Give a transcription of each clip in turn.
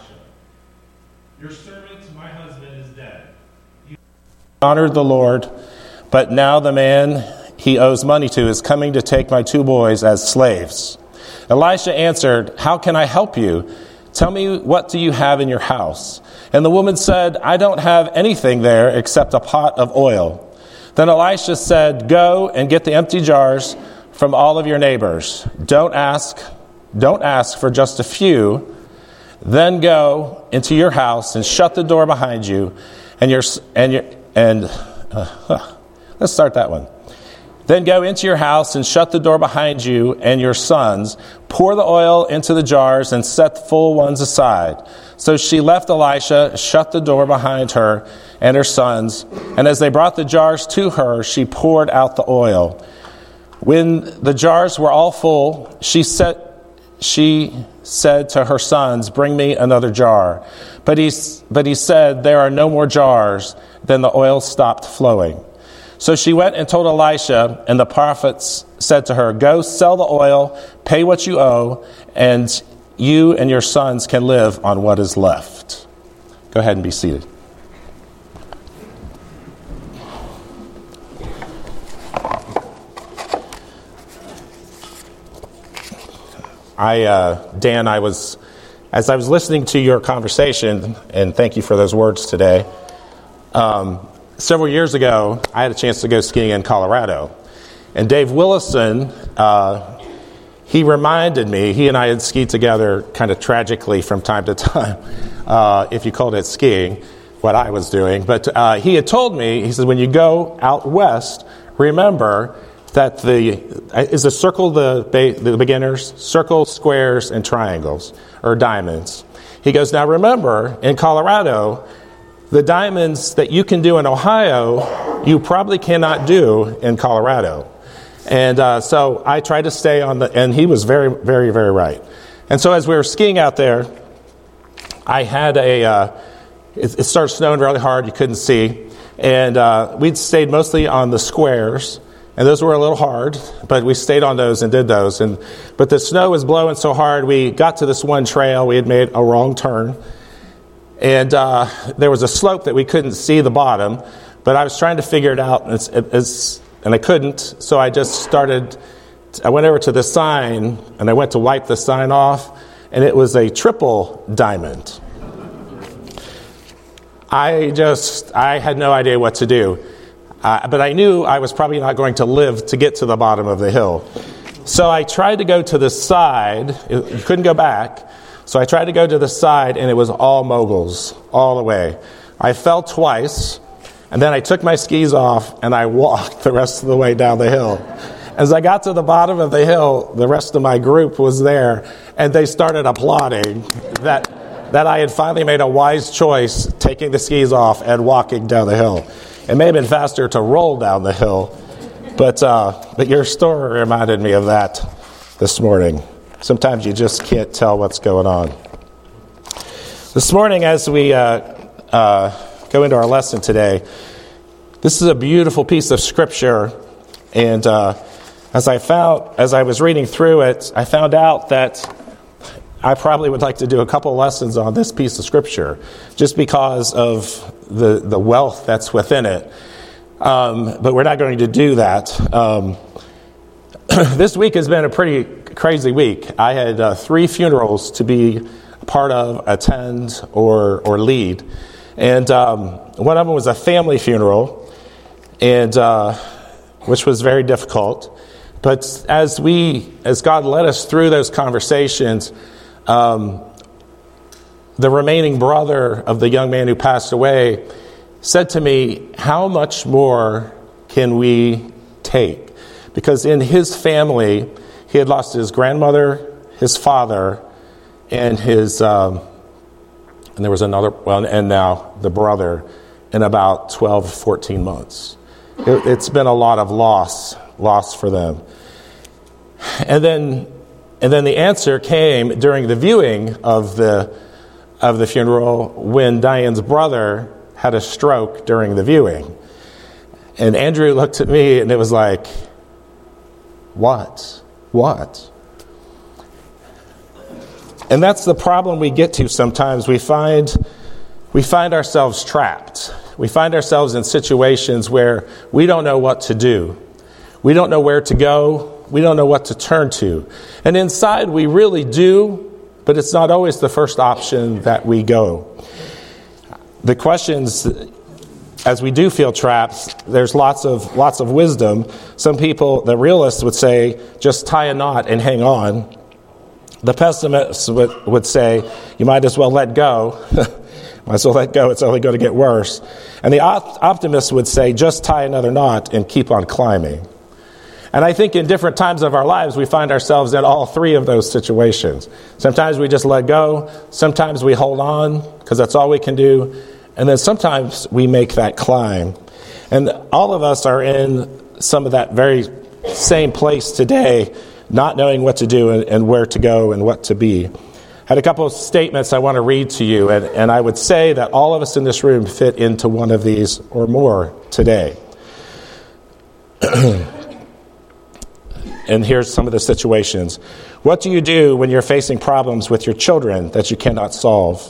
Elisha, Your servant, my husband, is dead. He honored the Lord, but now the man he owes money to is coming to take my two boys as slaves. Elisha answered, How can I help you? Tell me, what do you have in your house? And the woman said, I don't have anything there except a pot of oil. Then Elisha said, Go and get the empty jars from all of your neighbors. Don't ask, don't ask for just a few. Then go into your house and shut the door behind you. And your and your and uh, let's start that one. Then go into your house and shut the door behind you and your sons. Pour the oil into the jars and set the full ones aside. So she left Elisha, shut the door behind her and her sons. And as they brought the jars to her, she poured out the oil. When the jars were all full, she set she said to her sons, Bring me another jar. But he, but he said, There are no more jars. Then the oil stopped flowing. So she went and told Elisha, and the prophets said to her, Go sell the oil, pay what you owe, and you and your sons can live on what is left. Go ahead and be seated. I, uh, Dan, I was, as I was listening to your conversation, and thank you for those words today. Um, several years ago, I had a chance to go skiing in Colorado. And Dave Willison, uh, he reminded me, he and I had skied together kind of tragically from time to time, uh, if you called it skiing, what I was doing. But uh, he had told me, he said, when you go out west, remember that the, is a circle the, the beginners? Circle, squares, and triangles, or diamonds. He goes, now remember, in Colorado, the diamonds that you can do in Ohio, you probably cannot do in Colorado. And uh, so I tried to stay on the, and he was very, very, very right. And so as we were skiing out there, I had a, uh, it, it, started snowing really hard, you couldn't see. And uh, we'd stayed mostly on the squares, and those were a little hard, but we stayed on those and did those. And, but the snow was blowing so hard, we got to this one trail, we had made a wrong turn and uh, there was a slope that we couldn't see the bottom, but I was trying to figure it out, and, it's, it's, and I couldn't, so I just started. I went over to the sign, and I went to wipe the sign off, and it was a triple diamond. I just, I had no idea what to do. Uh, but I knew I was probably not going to live to get to the bottom of the hill. So I tried to go to the side. You couldn't go back. So I tried to go to the side, and it was all moguls, all the way. I fell twice, and then I took my skis off and I walked the rest of the way down the hill. As I got to the bottom of the hill, the rest of my group was there, and they started applauding that, that I had finally made a wise choice taking the skis off and walking down the hill. It may have been faster to roll down the hill, but, uh, but your story reminded me of that this morning. Sometimes you just can't tell what's going on. This morning, as we uh, uh, go into our lesson today, this is a beautiful piece of scripture, and uh, as I found, as I was reading through it, I found out that I probably would like to do a couple lessons on this piece of scripture, just because of the the wealth that's within it. Um, but we're not going to do that. Um, this week has been a pretty crazy week. I had uh, three funerals to be part of, attend, or, or lead. And um, one of them was a family funeral, and uh, which was very difficult. But as we, as God led us through those conversations, um, the remaining brother of the young man who passed away said to me, How much more can we take? because in his family, he had lost his grandmother, his father, and his, um, and there was another, well, and now the brother in about 12, 14 months. It, it's been a lot of loss, loss for them. And then, and then the answer came during the viewing of the, of the funeral when Diane's brother had a stroke during the viewing. And Andrew looked at me and it was like, what? What? And that's the problem we get to sometimes. We find, we find ourselves trapped. We find ourselves in situations where we don't know what to do. We don't know where to go. We don't know what to turn to. And inside, we really do, but it's not always the first option that we go. The questions, as we do feel trapped, there's lots of, lots of wisdom. Some people, the realists, would say, just tie a knot and hang on. The pessimists would, would say, you might as well let go. might as well let go, it's only going to get worse. And the op- optimists would say, just tie another knot and keep on climbing. And I think in different times of our lives, we find ourselves in all three of those situations. Sometimes we just let go, sometimes we hold on because that's all we can do, and then sometimes we make that climb. And all of us are in some of that very same place today not knowing what to do and, and where to go and what to be. I had a couple of statements I want to read to you, and, and I would say that all of us in this room fit into one of these or more today. and here's some of the situations. What do you do when you're facing problems with your children that you cannot solve?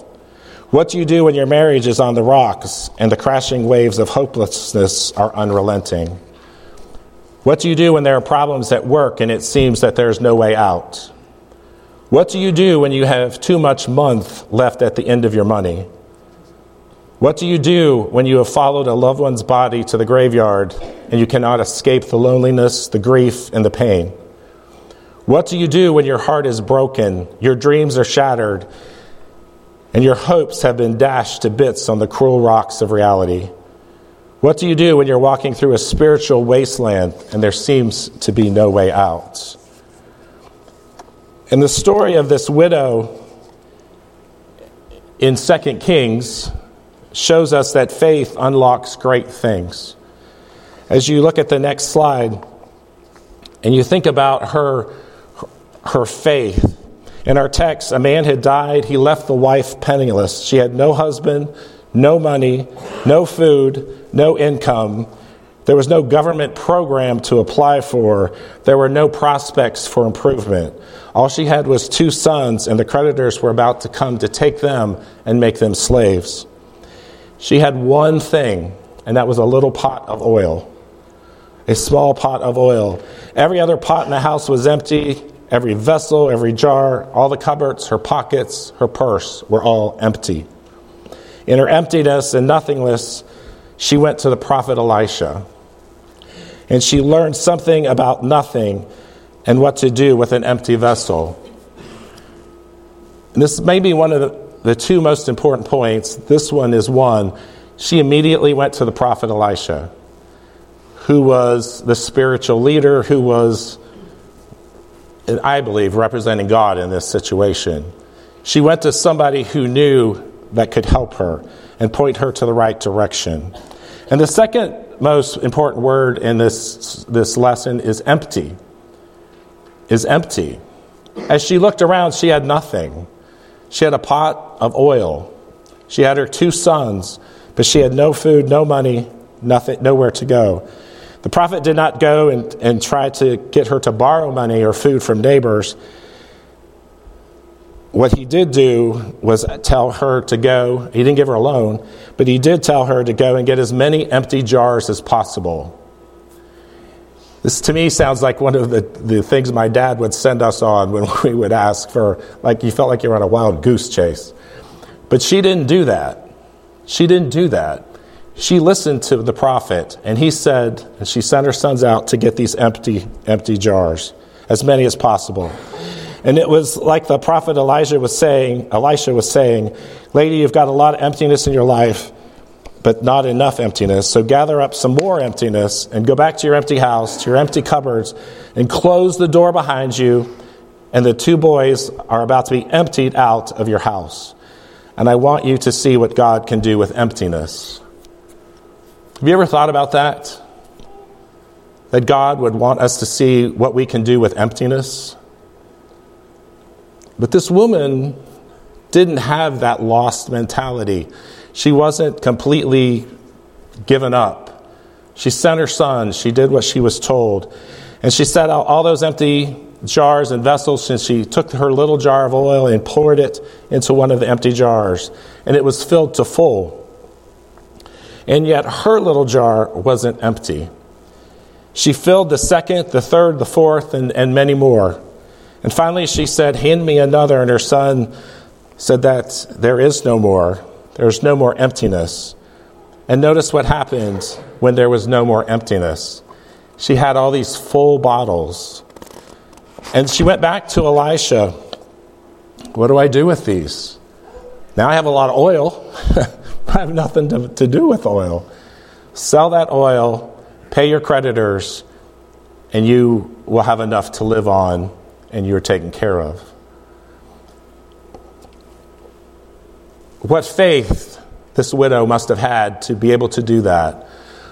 What do you do when your marriage is on the rocks and the crashing waves of hopelessness are unrelenting? What do you do when there are problems at work and it seems that there's no way out? What do you do when you have too much month left at the end of your money? What do you do when you have followed a loved one's body to the graveyard and you cannot escape the loneliness, the grief, and the pain? What do you do when your heart is broken, your dreams are shattered, and your hopes have been dashed to bits on the cruel rocks of reality? What do you do when you're walking through a spiritual wasteland and there seems to be no way out? And the story of this widow in 2 Kings shows us that faith unlocks great things. As you look at the next slide and you think about her, her faith, in our text, a man had died. He left the wife penniless. She had no husband, no money, no food, no income. There was no government program to apply for. There were no prospects for improvement. All she had was two sons, and the creditors were about to come to take them and make them slaves. She had one thing, and that was a little pot of oil, a small pot of oil. Every other pot in the house was empty. Every vessel, every jar, all the cupboards, her pockets, her purse were all empty. In her emptiness and nothingness, she went to the prophet Elisha. And she learned something about nothing and what to do with an empty vessel. And this may be one of the, the two most important points. This one is one. She immediately went to the prophet Elisha, who was the spiritual leader, who was, I believe, representing God in this situation. She went to somebody who knew that could help her and point her to the right direction. And the second most important word in this, this lesson is empty. Is empty. As she looked around, she had nothing. She had a pot of oil. She had her two sons, but she had no food, no money, nothing, nowhere to go. The prophet did not go and, and try to get her to borrow money or food from neighbors. What he did do was tell her to go. He didn't give her a loan, but he did tell her to go and get as many empty jars as possible. This to me sounds like one of the, the things my dad would send us on when we would ask for, like you felt like you were on a wild goose chase. But she didn't do that. She didn't do that. She listened to the prophet, and he said, and she sent her sons out to get these empty, empty jars, as many as possible. And it was like the prophet Elijah was saying, Elisha was saying, Lady, you've got a lot of emptiness in your life, but not enough emptiness. So gather up some more emptiness and go back to your empty house, to your empty cupboards, and close the door behind you. And the two boys are about to be emptied out of your house. And I want you to see what God can do with emptiness. Have you ever thought about that? That God would want us to see what we can do with emptiness? But this woman didn't have that lost mentality. She wasn't completely given up. She sent her son, she did what she was told. And she set out all those empty jars and vessels, and she took her little jar of oil and poured it into one of the empty jars, and it was filled to full. And yet her little jar wasn't empty. She filled the second, the third, the fourth, and, and many more. And finally she said, Hand me another. And her son said that there is no more. There's no more emptiness. And notice what happened when there was no more emptiness. She had all these full bottles. And she went back to Elisha. What do I do with these? Now I have a lot of oil. I have nothing to, to do with oil. Sell that oil, pay your creditors, and you will have enough to live on, and you're taken care of. What faith this widow must have had to be able to do that.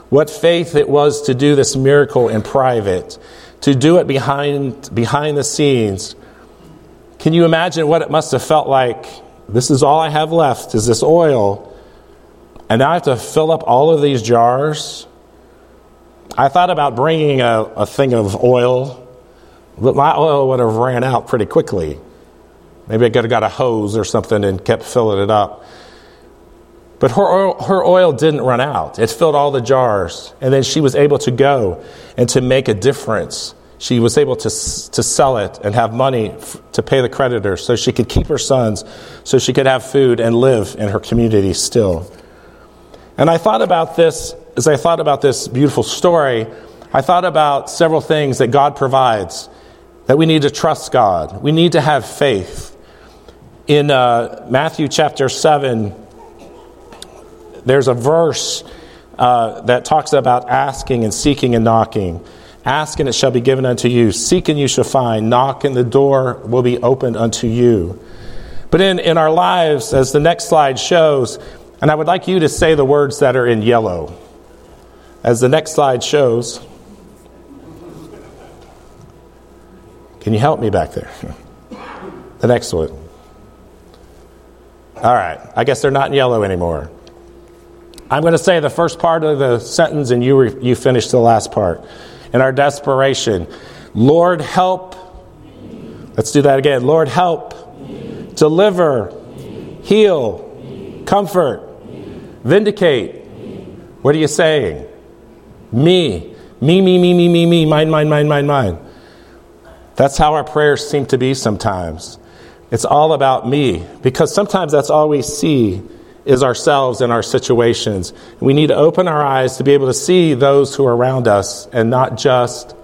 What faith it was to do this miracle in private, to do it behind, behind the scenes. Can you imagine what it must have felt like? This is all I have left, is this oil. And now I have to fill up all of these jars. I thought about bringing a, a thing of oil, but my oil would have ran out pretty quickly. Maybe I could have got a hose or something and kept filling it up. But her oil, her oil didn't run out. It filled all the jars. And then she was able to go and to make a difference. She was able to, to sell it and have money f- to pay the creditors so she could keep her sons, so she could have food and live in her community still. And I thought about this, as I thought about this beautiful story, I thought about several things that God provides, that we need to trust God. We need to have faith. In uh, Matthew chapter 7, there's a verse uh, that talks about asking and seeking and knocking. Ask and it shall be given unto you. Seek and you shall find. Knock and the door will be opened unto you. But in, in our lives, as the next slide shows, and I would like you to say the words that are in yellow. As the next slide shows, can you help me back there? The next one. All right, I guess they're not yellow anymore. I'm going to say the first part of the sentence and you, re- you finish the last part. In our desperation, Lord, help. Let's do that again. Lord, help. Deliver. Heal. Comfort. Vindicate. What are you saying? Me. Me, me, me, me, me, me. Mine, mine, mine, mine, mine. That's how our prayers seem to be sometimes. It's all about me because sometimes that's all we see is ourselves and our situations. We need to open our eyes to be able to see those who are around us and not just,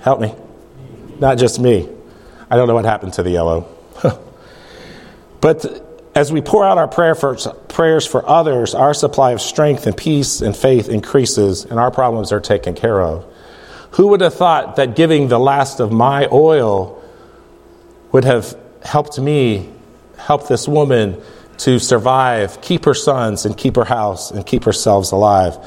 help me, not just me. I don't know what happened to the yellow. but as we pour out our prayer for, prayers for others, our supply of strength and peace and faith increases and our problems are taken care of. Who would have thought that giving the last of my oil would have helped me help this woman to survive, keep her sons, and keep her house, and keep herself alive.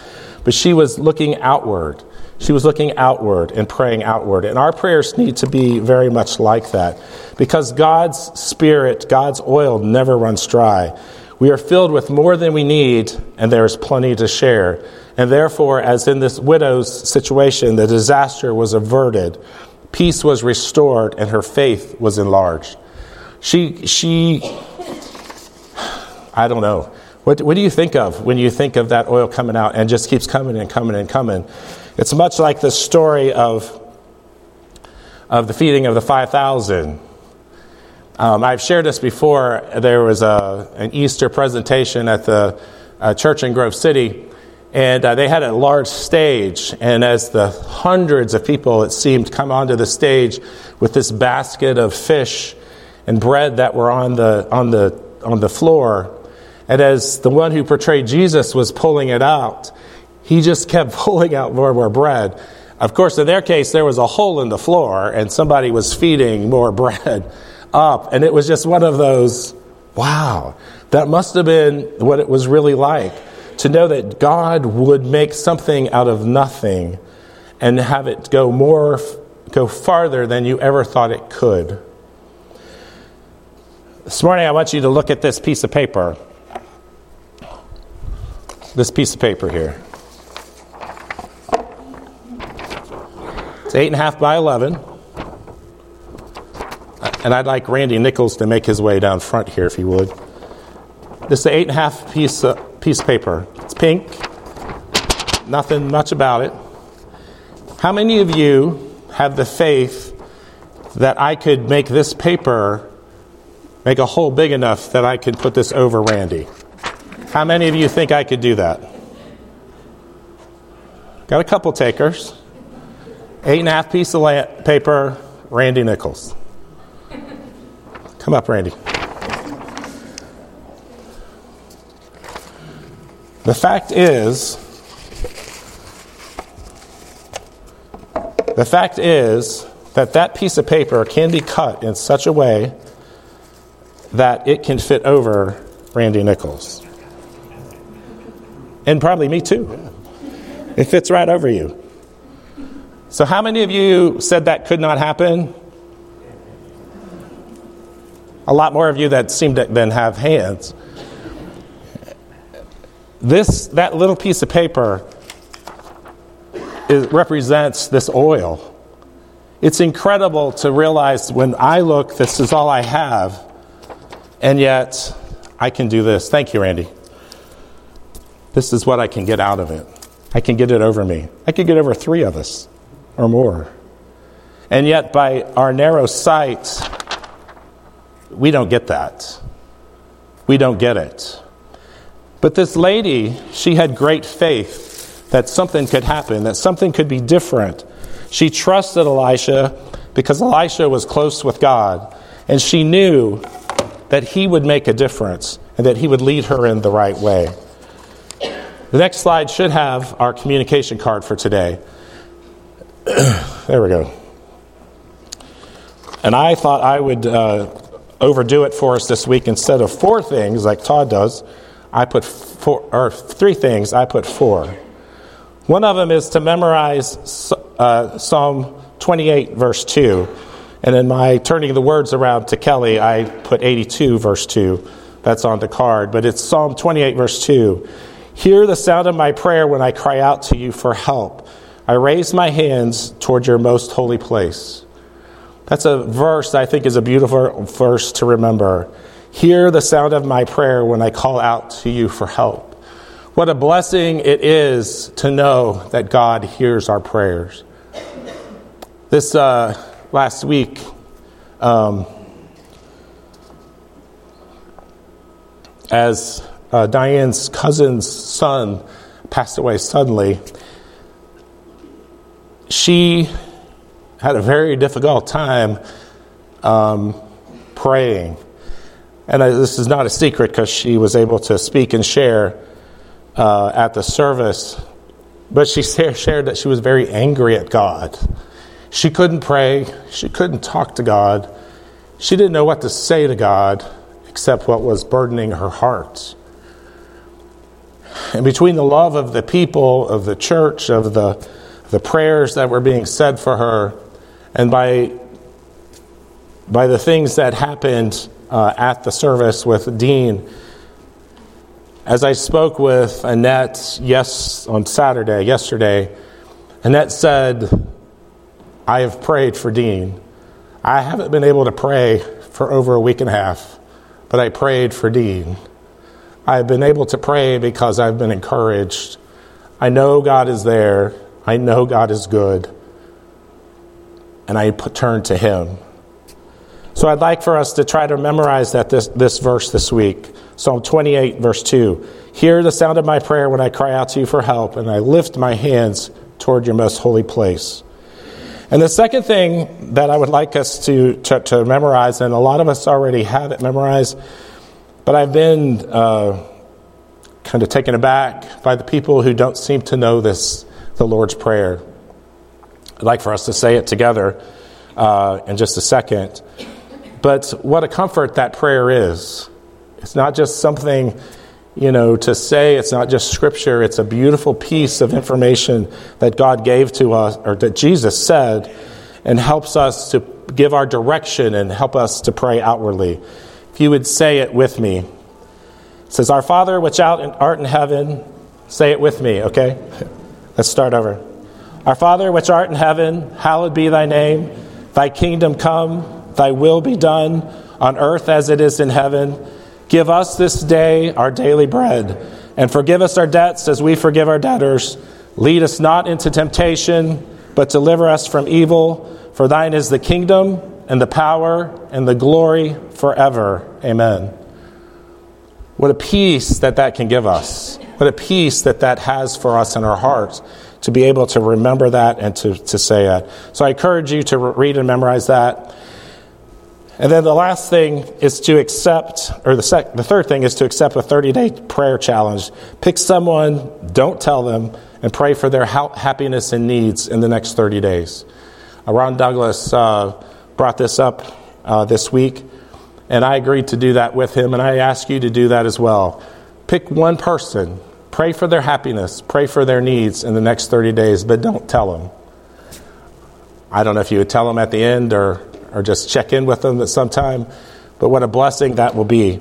But she was looking outward. She was looking outward and praying outward. And our prayers need to be very much like that because God's Spirit, God's oil never runs dry. We are filled with more than we need, and there is plenty to share. And therefore, as in this widow's situation, the disaster was averted, peace was restored, and her faith was enlarged. She, she I don't know. What, what do you think of when you think of that oil coming out and just keeps coming and coming and coming? It's much like the story of, of the feeding of the 5,000. Um, I've shared this before. There was a, an Easter presentation at the uh, church in Grove City, and uh, they had a large stage. And as the hundreds of people, it seemed, come onto the stage with this basket of fish and bread that were on the, on the, on the floor, and as the one who portrayed Jesus was pulling it out, he just kept pulling out more and more bread. Of course, in their case, there was a hole in the floor, and somebody was feeding more bread up. And it was just one of those, wow, that must have been what it was really like to know that God would make something out of nothing and have it go more, go farther than you ever thought it could. This morning, I want you to look at this piece of paper this piece of paper here. It's eight and a half by 11. And I'd like Randy Nichols to make his way down front here, if he would. This is eight and a half piece, piece of paper. It's pink, nothing much about it. How many of you have the faith that I could make this paper make a hole big enough that I could put this over Randy? How many of you think I could do that? Got a couple takers. Eight and a half piece of paper, Randy Nichols. Come up, Randy. The fact is, the fact is that that piece of paper can be cut in such a way that it can fit over Randy Nichols. And probably me too. It fits right over you. So, how many of you said that could not happen? A lot more of you that seem to then have hands. This, that little piece of paper represents this oil. It's incredible to realize when I look, this is all I have, and yet I can do this. Thank you, Randy. This is what I can get out of it. I can get it over me. I could get over three of us or more. And yet, by our narrow sight, we don't get that. We don't get it. But this lady, she had great faith that something could happen, that something could be different. She trusted Elisha because Elisha was close with God, and she knew that he would make a difference and that he would lead her in the right way. The next slide should have our communication card for today. there we go. And I thought I would uh, overdo it for us this week. Instead of four things like Todd does, I put four, or three things, I put four. One of them is to memorize uh, Psalm 28, verse 2. And in my turning the words around to Kelly, I put 82, verse 2. That's on the card. But it's Psalm 28, verse 2. Hear the sound of my prayer when I cry out to you for help. I raise my hands toward your most holy place. That's a verse I think is a beautiful verse to remember. Hear the sound of my prayer when I call out to you for help. What a blessing it is to know that God hears our prayers. This uh, last week, um, as uh, Diane's cousin's son passed away suddenly, she had a very difficult time um, praying. And this is not a secret because she was able to speak and share uh, at the service. But she shared that she was very angry at God. She couldn't pray, she couldn't talk to God, she didn't know what to say to God except what was burdening her heart. And between the love of the people, of the church, of the, the prayers that were being said for her, and by, by the things that happened uh, at the service with Dean. As I spoke with Annette yes on Saturday, yesterday, Annette said, I have prayed for Dean. I haven't been able to pray for over a week and a half, but I prayed for Dean. I've been able to pray because I've been encouraged. I know God is there. I know God is good and I turn to Him. So I'd like for us to try to memorize that this, this verse this week. Psalm 28, verse 2. Hear the sound of my prayer when I cry out to you for help, and I lift my hands toward your most holy place. And the second thing that I would like us to, to, to memorize, and a lot of us already have it memorized, but I've been uh, kind of taken aback by the people who don't seem to know this, the Lord's Prayer. I'd like for us to say it together uh, in just a second. But what a comfort that prayer is. It's not just something, you know, to say, it's not just scripture, it's a beautiful piece of information that God gave to us, or that Jesus said, and helps us to give our direction and help us to pray outwardly. If you would say it with me. It says, Our Father, which art in heaven, say it with me, okay? Let's start over. Our Father, which art in heaven, hallowed be thy name. Thy kingdom come, thy will be done on earth as it is in heaven. Give us this day our daily bread, and forgive us our debts as we forgive our debtors. Lead us not into temptation, but deliver us from evil. For thine is the kingdom, and the power, and the glory forever. Amen. What a peace that that can give us. What a peace that that has for us in our hearts to be able to remember that and to, to say it. So I encourage you to read and memorize that. And then the last thing is to accept, or the, sec, the third thing is to accept a 30 day prayer challenge. Pick someone, don't tell them, and pray for their ha- happiness and needs in the next 30 days. Uh, Ron Douglas uh, brought this up uh, this week, and I agreed to do that with him, and I ask you to do that as well. Pick one person, pray for their happiness, pray for their needs in the next 30 days, but don't tell them. I don't know if you would tell them at the end or or just check in with them at some time. But what a blessing that will be.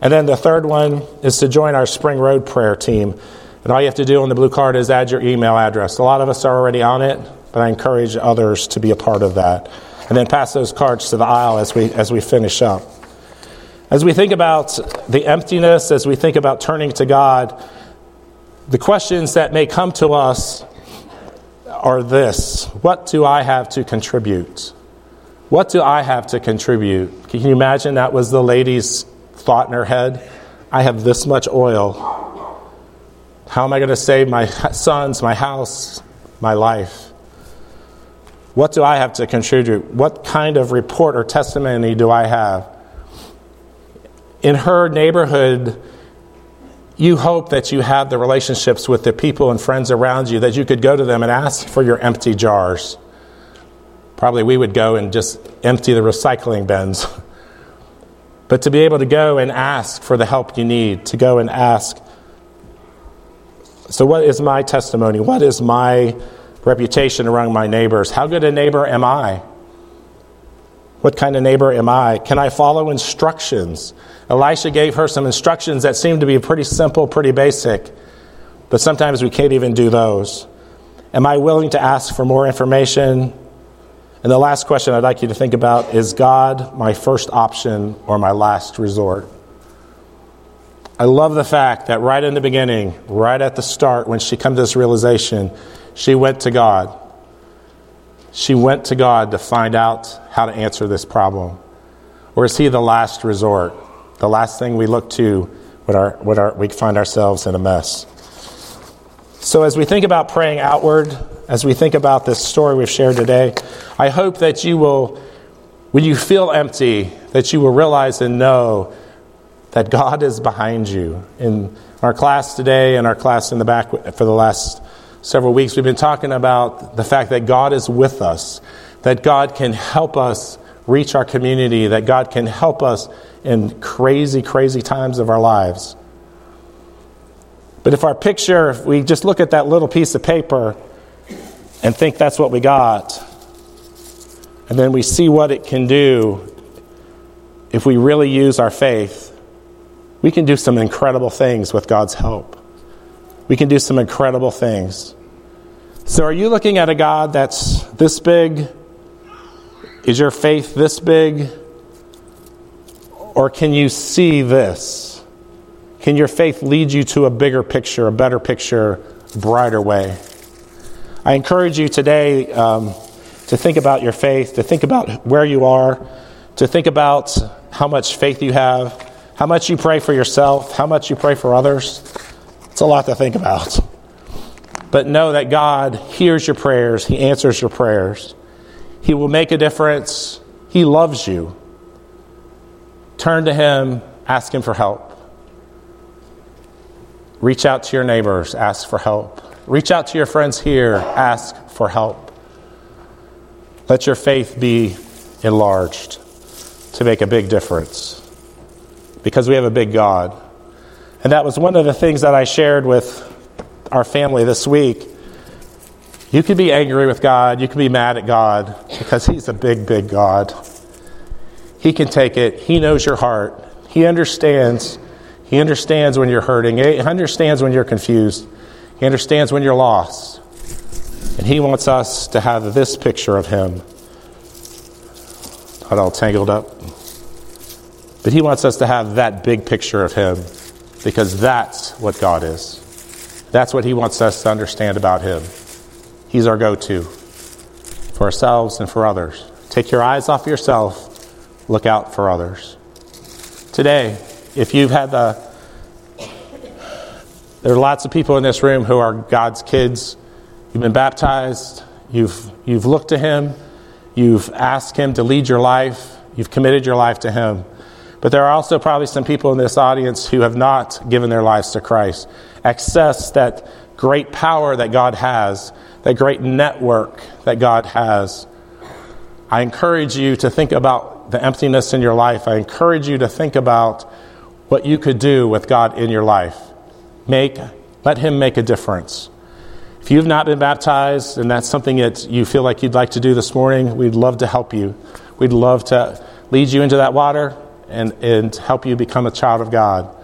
And then the third one is to join our Spring Road prayer team. And all you have to do on the blue card is add your email address. A lot of us are already on it, but I encourage others to be a part of that. And then pass those cards to the aisle as we, as we finish up. As we think about the emptiness, as we think about turning to God, the questions that may come to us are this What do I have to contribute? What do I have to contribute? Can you imagine that was the lady's thought in her head? I have this much oil. How am I going to save my sons, my house, my life? What do I have to contribute? What kind of report or testimony do I have? In her neighborhood, you hope that you have the relationships with the people and friends around you that you could go to them and ask for your empty jars probably we would go and just empty the recycling bins. but to be able to go and ask for the help you need, to go and ask. So, what is my testimony? What is my reputation among my neighbors? How good a neighbor am I? What kind of neighbor am I? Can I follow instructions? Elisha gave her some instructions that seemed to be pretty simple, pretty basic, but sometimes we can't even do those. Am I willing to ask for more information? And the last question I'd like you to think about is God my first option or my last resort? I love the fact that right in the beginning, right at the start, when she came to this realization, she went to God. She went to God to find out how to answer this problem. Or is He the last resort, the last thing we look to when, our, when our, we find ourselves in a mess? So, as we think about praying outward, as we think about this story we've shared today, I hope that you will, when you feel empty, that you will realize and know that God is behind you. In our class today and our class in the back for the last several weeks, we've been talking about the fact that God is with us, that God can help us reach our community, that God can help us in crazy, crazy times of our lives. But if our picture, if we just look at that little piece of paper and think that's what we got, and then we see what it can do if we really use our faith, we can do some incredible things with God's help. We can do some incredible things. So, are you looking at a God that's this big? Is your faith this big? Or can you see this? Can your faith lead you to a bigger picture, a better picture, brighter way? I encourage you today um, to think about your faith, to think about where you are, to think about how much faith you have, how much you pray for yourself, how much you pray for others. It's a lot to think about. But know that God hears your prayers, He answers your prayers. He will make a difference. He loves you. Turn to Him, ask Him for help. Reach out to your neighbors, ask for help. Reach out to your friends here, ask for help. Let your faith be enlarged to make a big difference because we have a big God. And that was one of the things that I shared with our family this week. You can be angry with God, you can be mad at God because He's a big, big God. He can take it, He knows your heart, He understands he understands when you're hurting. He understands when you're confused. He understands when you're lost. And He wants us to have this picture of Him. Not all tangled up. But He wants us to have that big picture of Him because that's what God is. That's what He wants us to understand about Him. He's our go to for ourselves and for others. Take your eyes off yourself, look out for others. Today, if you've had the there are lots of people in this room who are God's kids. You've been baptized, you've, you've looked to Him, you've asked Him to lead your life, you've committed your life to Him. But there are also probably some people in this audience who have not given their lives to Christ. Access that great power that God has, that great network that God has. I encourage you to think about the emptiness in your life. I encourage you to think about what you could do with God in your life make, let Him make a difference. If you've not been baptized and that's something that you feel like you'd like to do this morning, we'd love to help you. We'd love to lead you into that water and, and help you become a child of God.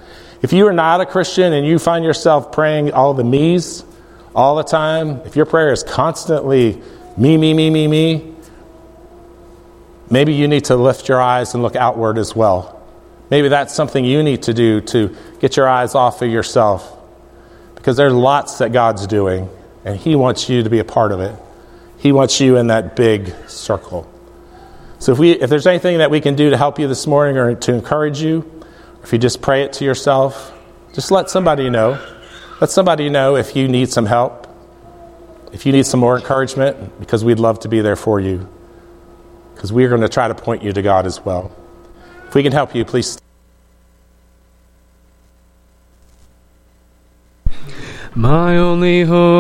If you are not a Christian and you find yourself praying all the me's all the time, if your prayer is constantly me, me, me, me, me, maybe you need to lift your eyes and look outward as well. Maybe that's something you need to do to get your eyes off of yourself. Because there's lots that God's doing, and He wants you to be a part of it. He wants you in that big circle. So if, we, if there's anything that we can do to help you this morning or to encourage you, if you just pray it to yourself, just let somebody know. Let somebody know if you need some help, if you need some more encouragement, because we'd love to be there for you. Because we're going to try to point you to God as well. If we can help you, please. My only hope.